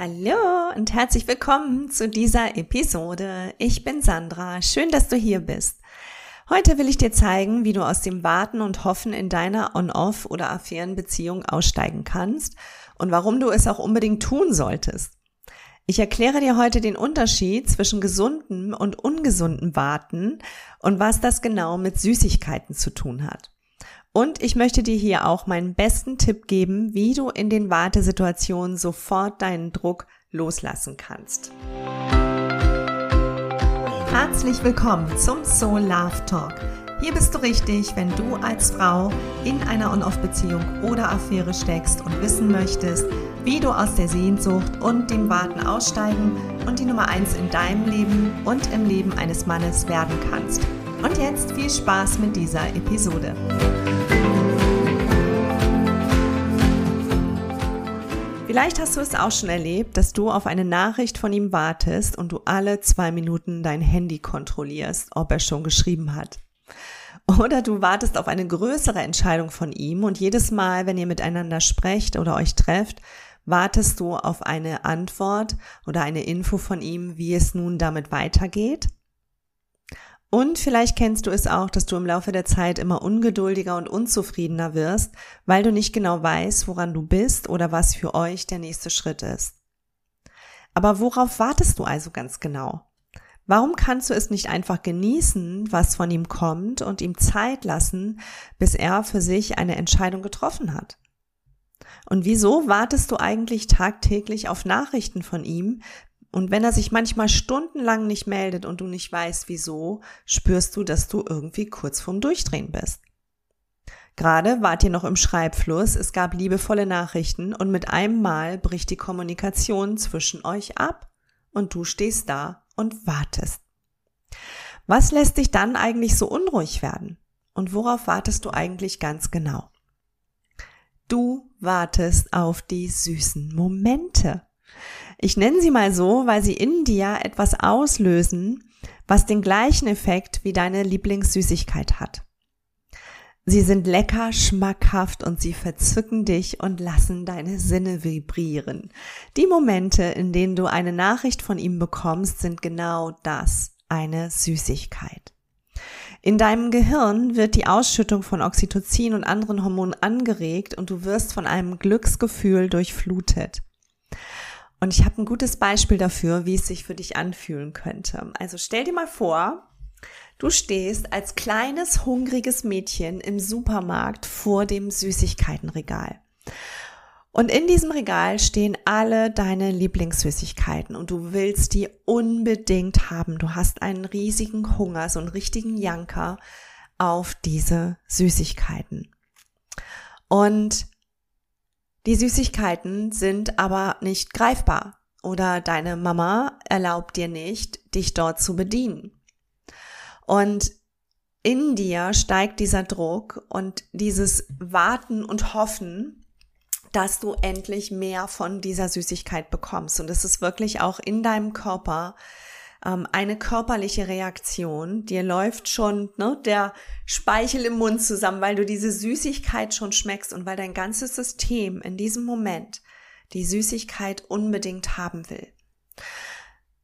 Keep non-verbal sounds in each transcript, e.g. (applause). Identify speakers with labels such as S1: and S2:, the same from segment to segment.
S1: Hallo und herzlich willkommen zu dieser Episode. Ich bin Sandra. Schön, dass du hier bist. Heute will ich dir zeigen, wie du aus dem Warten und Hoffen in deiner On-Off- oder Affärenbeziehung aussteigen kannst und warum du es auch unbedingt tun solltest. Ich erkläre dir heute den Unterschied zwischen gesundem und ungesundem Warten und was das genau mit Süßigkeiten zu tun hat. Und ich möchte dir hier auch meinen besten Tipp geben, wie du in den Wartesituationen sofort deinen Druck loslassen kannst. Herzlich willkommen zum Soul Love Talk. Hier bist du richtig, wenn du als Frau in einer On-Off-Beziehung oder Affäre steckst und wissen möchtest, wie du aus der Sehnsucht und dem Warten aussteigen und die Nummer eins in deinem Leben und im Leben eines Mannes werden kannst. Und jetzt viel Spaß mit dieser Episode. Vielleicht hast du es auch schon erlebt, dass du auf eine Nachricht von ihm wartest und du alle zwei Minuten dein Handy kontrollierst, ob er schon geschrieben hat. Oder du wartest auf eine größere Entscheidung von ihm und jedes Mal, wenn ihr miteinander sprecht oder euch trefft, wartest du auf eine Antwort oder eine Info von ihm, wie es nun damit weitergeht. Und vielleicht kennst du es auch, dass du im Laufe der Zeit immer ungeduldiger und unzufriedener wirst, weil du nicht genau weißt, woran du bist oder was für euch der nächste Schritt ist. Aber worauf wartest du also ganz genau? Warum kannst du es nicht einfach genießen, was von ihm kommt und ihm Zeit lassen, bis er für sich eine Entscheidung getroffen hat? Und wieso wartest du eigentlich tagtäglich auf Nachrichten von ihm, und wenn er sich manchmal stundenlang nicht meldet und du nicht weißt wieso, spürst du, dass du irgendwie kurz vorm Durchdrehen bist. Gerade wart ihr noch im Schreibfluss, es gab liebevolle Nachrichten und mit einem Mal bricht die Kommunikation zwischen euch ab und du stehst da und wartest. Was lässt dich dann eigentlich so unruhig werden? Und worauf wartest du eigentlich ganz genau? Du wartest auf die süßen Momente. Ich nenne sie mal so, weil sie in dir etwas auslösen, was den gleichen Effekt wie deine Lieblingssüßigkeit hat. Sie sind lecker, schmackhaft und sie verzücken dich und lassen deine Sinne vibrieren. Die Momente, in denen du eine Nachricht von ihm bekommst, sind genau das, eine Süßigkeit. In deinem Gehirn wird die Ausschüttung von Oxytocin und anderen Hormonen angeregt und du wirst von einem Glücksgefühl durchflutet. Und ich habe ein gutes Beispiel dafür, wie es sich für dich anfühlen könnte. Also stell dir mal vor, du stehst als kleines, hungriges Mädchen im Supermarkt vor dem Süßigkeitenregal. Und in diesem Regal stehen alle deine Lieblingssüßigkeiten und du willst die unbedingt haben. Du hast einen riesigen Hunger, so einen richtigen Janker auf diese Süßigkeiten. Und die Süßigkeiten sind aber nicht greifbar oder deine Mama erlaubt dir nicht, dich dort zu bedienen. Und in dir steigt dieser Druck und dieses Warten und Hoffen, dass du endlich mehr von dieser Süßigkeit bekommst. Und es ist wirklich auch in deinem Körper ähm, eine körperliche Reaktion. Dir läuft schon ne, der Speichel im Mund zusammen, weil du diese Süßigkeit schon schmeckst und weil dein ganzes System in diesem Moment die Süßigkeit unbedingt haben will.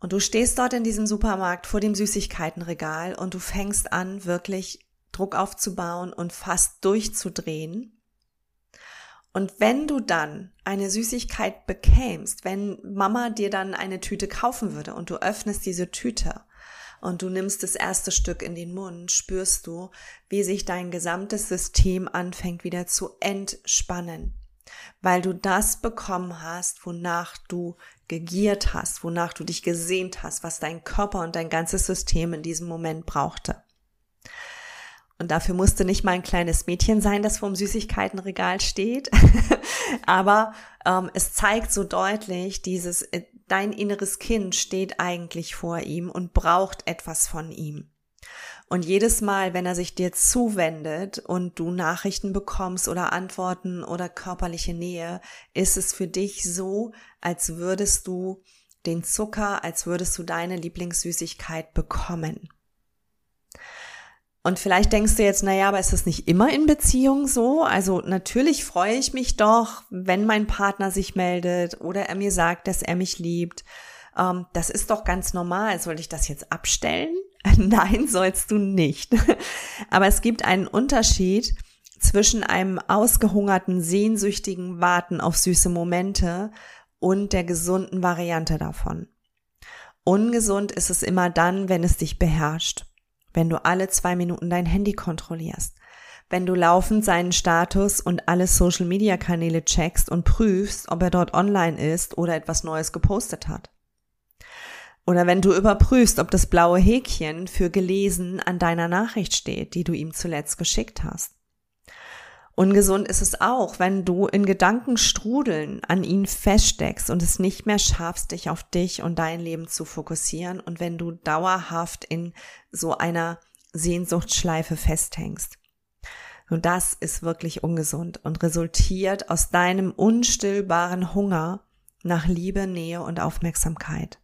S1: Und du stehst dort in diesem Supermarkt vor dem Süßigkeitenregal und du fängst an, wirklich Druck aufzubauen und fast durchzudrehen und wenn du dann eine Süßigkeit bekämst, wenn Mama dir dann eine Tüte kaufen würde und du öffnest diese Tüte und du nimmst das erste Stück in den Mund, spürst du, wie sich dein gesamtes System anfängt wieder zu entspannen, weil du das bekommen hast, wonach du gegiert hast, wonach du dich gesehnt hast, was dein Körper und dein ganzes System in diesem Moment brauchte. Und dafür musste nicht mal ein kleines Mädchen sein, das vorm Süßigkeitenregal steht. (laughs) Aber ähm, es zeigt so deutlich, dieses, äh, dein inneres Kind steht eigentlich vor ihm und braucht etwas von ihm. Und jedes Mal, wenn er sich dir zuwendet und du Nachrichten bekommst oder Antworten oder körperliche Nähe, ist es für dich so, als würdest du den Zucker, als würdest du deine Lieblingssüßigkeit bekommen. Und vielleicht denkst du jetzt, naja, aber ist das nicht immer in Beziehungen so? Also natürlich freue ich mich doch, wenn mein Partner sich meldet oder er mir sagt, dass er mich liebt. Ähm, das ist doch ganz normal. Soll ich das jetzt abstellen? (laughs) Nein, sollst du nicht. (laughs) aber es gibt einen Unterschied zwischen einem ausgehungerten, sehnsüchtigen Warten auf süße Momente und der gesunden Variante davon. Ungesund ist es immer dann, wenn es dich beherrscht wenn du alle zwei Minuten dein Handy kontrollierst, wenn du laufend seinen Status und alle Social-Media-Kanäle checkst und prüfst, ob er dort online ist oder etwas Neues gepostet hat. Oder wenn du überprüfst, ob das blaue Häkchen für gelesen an deiner Nachricht steht, die du ihm zuletzt geschickt hast. Ungesund ist es auch, wenn du in Gedankenstrudeln an ihn feststeckst und es nicht mehr schaffst, dich auf dich und dein Leben zu fokussieren und wenn du dauerhaft in so einer Sehnsuchtsschleife festhängst. Und das ist wirklich ungesund und resultiert aus deinem unstillbaren Hunger nach Liebe, Nähe und Aufmerksamkeit.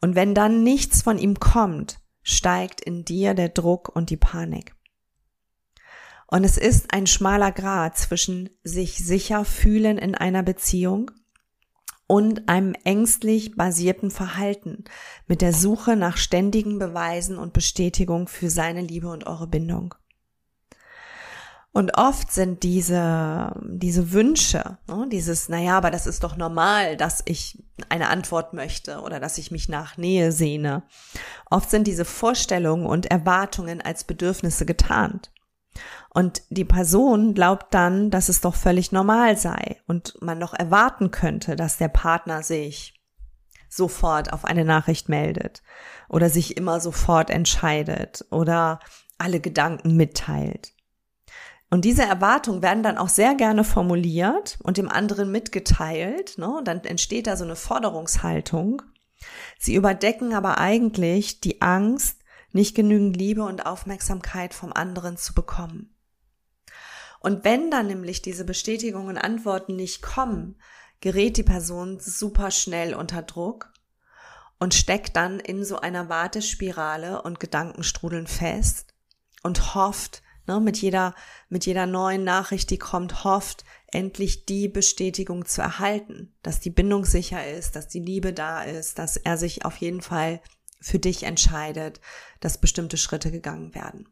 S1: Und wenn dann nichts von ihm kommt, steigt in dir der Druck und die Panik. Und es ist ein schmaler Grad zwischen sich sicher fühlen in einer Beziehung und einem ängstlich basierten Verhalten mit der Suche nach ständigen Beweisen und Bestätigung für seine Liebe und eure Bindung. Und oft sind diese, diese Wünsche, ne, dieses, naja, aber das ist doch normal, dass ich eine Antwort möchte oder dass ich mich nach Nähe sehne. Oft sind diese Vorstellungen und Erwartungen als Bedürfnisse getarnt. Und die Person glaubt dann, dass es doch völlig normal sei und man noch erwarten könnte, dass der Partner sich sofort auf eine Nachricht meldet oder sich immer sofort entscheidet oder alle Gedanken mitteilt. Und diese Erwartungen werden dann auch sehr gerne formuliert und dem anderen mitgeteilt. Ne? Dann entsteht da so eine Forderungshaltung. Sie überdecken aber eigentlich die Angst, nicht genügend Liebe und Aufmerksamkeit vom anderen zu bekommen. Und wenn dann nämlich diese Bestätigungen und Antworten nicht kommen, gerät die Person super schnell unter Druck und steckt dann in so einer Wartespirale und Gedankenstrudeln fest und hofft, ne, mit jeder, mit jeder neuen Nachricht, die kommt, hofft, endlich die Bestätigung zu erhalten, dass die Bindung sicher ist, dass die Liebe da ist, dass er sich auf jeden Fall für dich entscheidet, dass bestimmte Schritte gegangen werden.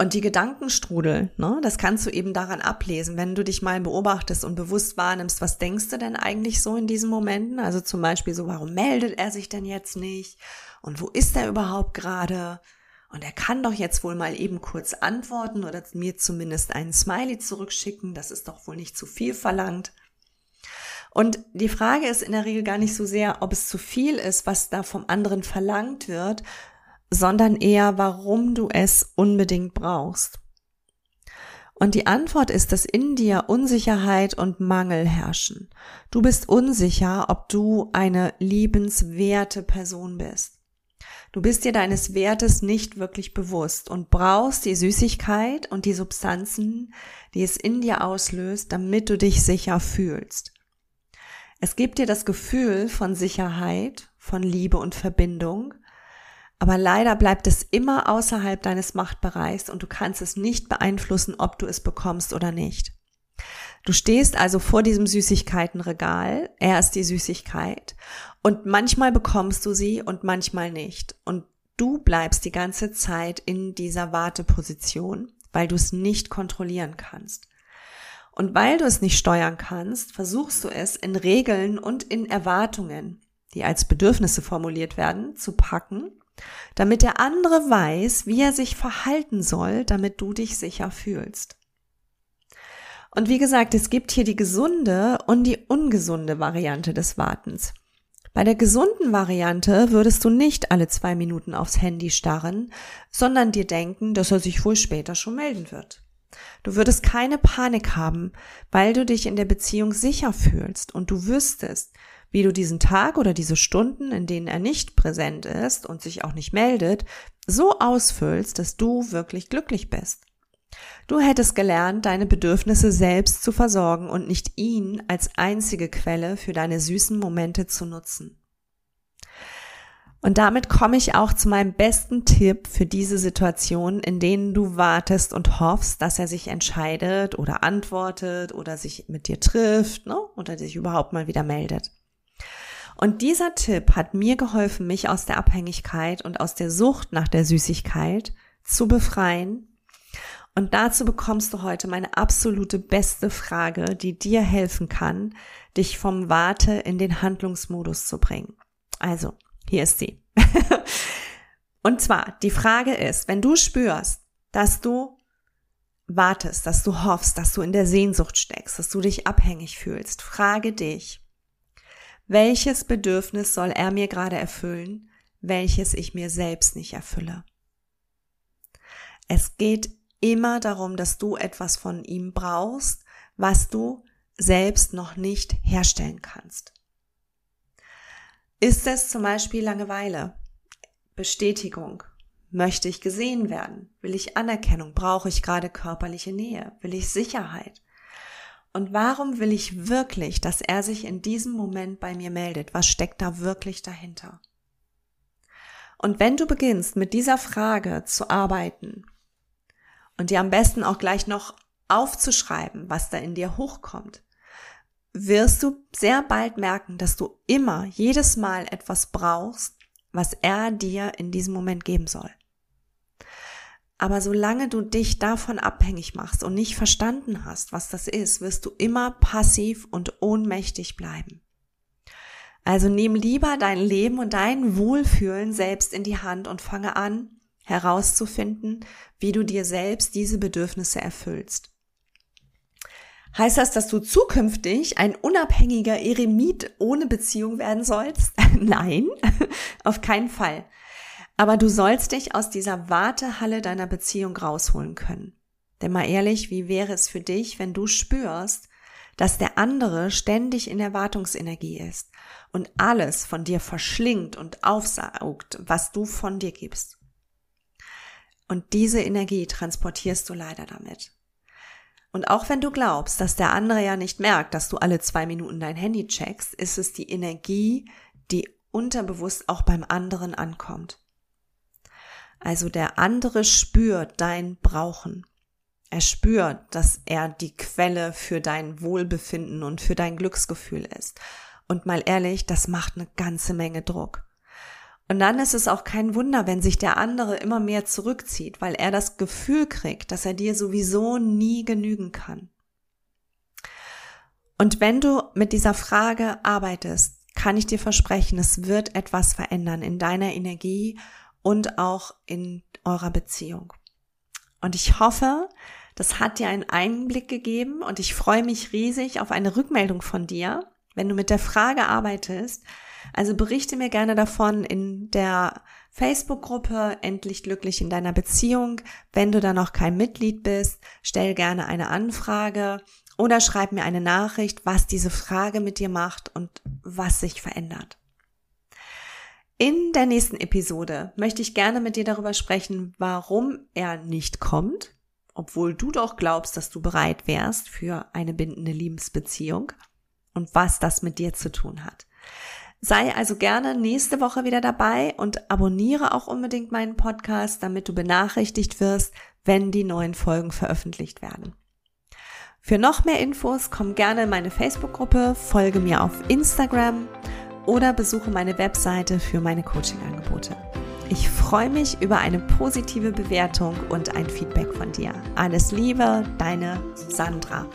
S1: Und die Gedankenstrudel, ne, das kannst du eben daran ablesen, wenn du dich mal beobachtest und bewusst wahrnimmst, was denkst du denn eigentlich so in diesen Momenten? Also zum Beispiel so, warum meldet er sich denn jetzt nicht? Und wo ist er überhaupt gerade? Und er kann doch jetzt wohl mal eben kurz antworten oder mir zumindest einen Smiley zurückschicken. Das ist doch wohl nicht zu viel verlangt. Und die Frage ist in der Regel gar nicht so sehr, ob es zu viel ist, was da vom anderen verlangt wird, sondern eher, warum du es unbedingt brauchst. Und die Antwort ist, dass in dir Unsicherheit und Mangel herrschen. Du bist unsicher, ob du eine liebenswerte Person bist. Du bist dir deines Wertes nicht wirklich bewusst und brauchst die Süßigkeit und die Substanzen, die es in dir auslöst, damit du dich sicher fühlst. Es gibt dir das Gefühl von Sicherheit, von Liebe und Verbindung, aber leider bleibt es immer außerhalb deines Machtbereichs und du kannst es nicht beeinflussen, ob du es bekommst oder nicht. Du stehst also vor diesem Süßigkeitenregal, er ist die Süßigkeit und manchmal bekommst du sie und manchmal nicht. Und du bleibst die ganze Zeit in dieser Warteposition, weil du es nicht kontrollieren kannst. Und weil du es nicht steuern kannst, versuchst du es in Regeln und in Erwartungen, die als Bedürfnisse formuliert werden, zu packen damit der andere weiß, wie er sich verhalten soll, damit du dich sicher fühlst. Und wie gesagt, es gibt hier die gesunde und die ungesunde Variante des Wartens. Bei der gesunden Variante würdest du nicht alle zwei Minuten aufs Handy starren, sondern dir denken, dass er sich wohl später schon melden wird. Du würdest keine Panik haben, weil du dich in der Beziehung sicher fühlst und du wüsstest, wie du diesen Tag oder diese Stunden, in denen er nicht präsent ist und sich auch nicht meldet, so ausfüllst, dass du wirklich glücklich bist. Du hättest gelernt, deine Bedürfnisse selbst zu versorgen und nicht ihn als einzige Quelle für deine süßen Momente zu nutzen. Und damit komme ich auch zu meinem besten Tipp für diese Situation, in denen du wartest und hoffst, dass er sich entscheidet oder antwortet oder sich mit dir trifft ne? oder sich überhaupt mal wieder meldet. Und dieser Tipp hat mir geholfen, mich aus der Abhängigkeit und aus der Sucht nach der Süßigkeit zu befreien. Und dazu bekommst du heute meine absolute beste Frage, die dir helfen kann, dich vom Warte in den Handlungsmodus zu bringen. Also, hier ist sie. (laughs) und zwar, die Frage ist, wenn du spürst, dass du wartest, dass du hoffst, dass du in der Sehnsucht steckst, dass du dich abhängig fühlst, frage dich, welches Bedürfnis soll er mir gerade erfüllen, welches ich mir selbst nicht erfülle? Es geht immer darum, dass du etwas von ihm brauchst, was du selbst noch nicht herstellen kannst. Ist es zum Beispiel Langeweile? Bestätigung? Möchte ich gesehen werden? Will ich Anerkennung? Brauche ich gerade körperliche Nähe? Will ich Sicherheit? Und warum will ich wirklich, dass er sich in diesem Moment bei mir meldet? Was steckt da wirklich dahinter? Und wenn du beginnst, mit dieser Frage zu arbeiten und dir am besten auch gleich noch aufzuschreiben, was da in dir hochkommt, wirst du sehr bald merken, dass du immer, jedes Mal etwas brauchst, was er dir in diesem Moment geben soll. Aber solange du dich davon abhängig machst und nicht verstanden hast, was das ist, wirst du immer passiv und ohnmächtig bleiben. Also nimm lieber dein Leben und dein Wohlfühlen selbst in die Hand und fange an, herauszufinden, wie du dir selbst diese Bedürfnisse erfüllst. Heißt das, dass du zukünftig ein unabhängiger Eremit ohne Beziehung werden sollst? (laughs) Nein, (laughs) auf keinen Fall. Aber du sollst dich aus dieser Wartehalle deiner Beziehung rausholen können. Denn mal ehrlich, wie wäre es für dich, wenn du spürst, dass der andere ständig in Erwartungsenergie ist und alles von dir verschlingt und aufsaugt, was du von dir gibst. Und diese Energie transportierst du leider damit. Und auch wenn du glaubst, dass der andere ja nicht merkt, dass du alle zwei Minuten dein Handy checkst, ist es die Energie, die unterbewusst auch beim anderen ankommt. Also der andere spürt dein Brauchen. Er spürt, dass er die Quelle für dein Wohlbefinden und für dein Glücksgefühl ist. Und mal ehrlich, das macht eine ganze Menge Druck. Und dann ist es auch kein Wunder, wenn sich der andere immer mehr zurückzieht, weil er das Gefühl kriegt, dass er dir sowieso nie genügen kann. Und wenn du mit dieser Frage arbeitest, kann ich dir versprechen, es wird etwas verändern in deiner Energie und auch in eurer Beziehung. Und ich hoffe, das hat dir einen Einblick gegeben und ich freue mich riesig auf eine Rückmeldung von dir, wenn du mit der Frage arbeitest, also berichte mir gerne davon in der Facebook-Gruppe Endlich glücklich in deiner Beziehung. Wenn du da noch kein Mitglied bist, stell gerne eine Anfrage oder schreib mir eine Nachricht, was diese Frage mit dir macht und was sich verändert. In der nächsten Episode möchte ich gerne mit dir darüber sprechen, warum er nicht kommt, obwohl du doch glaubst, dass du bereit wärst für eine bindende Liebesbeziehung und was das mit dir zu tun hat. Sei also gerne nächste Woche wieder dabei und abonniere auch unbedingt meinen Podcast, damit du benachrichtigt wirst, wenn die neuen Folgen veröffentlicht werden. Für noch mehr Infos komm gerne in meine Facebook-Gruppe, folge mir auf Instagram oder besuche meine Webseite für meine Coaching-Angebote. Ich freue mich über eine positive Bewertung und ein Feedback von dir. Alles Liebe, deine Sandra.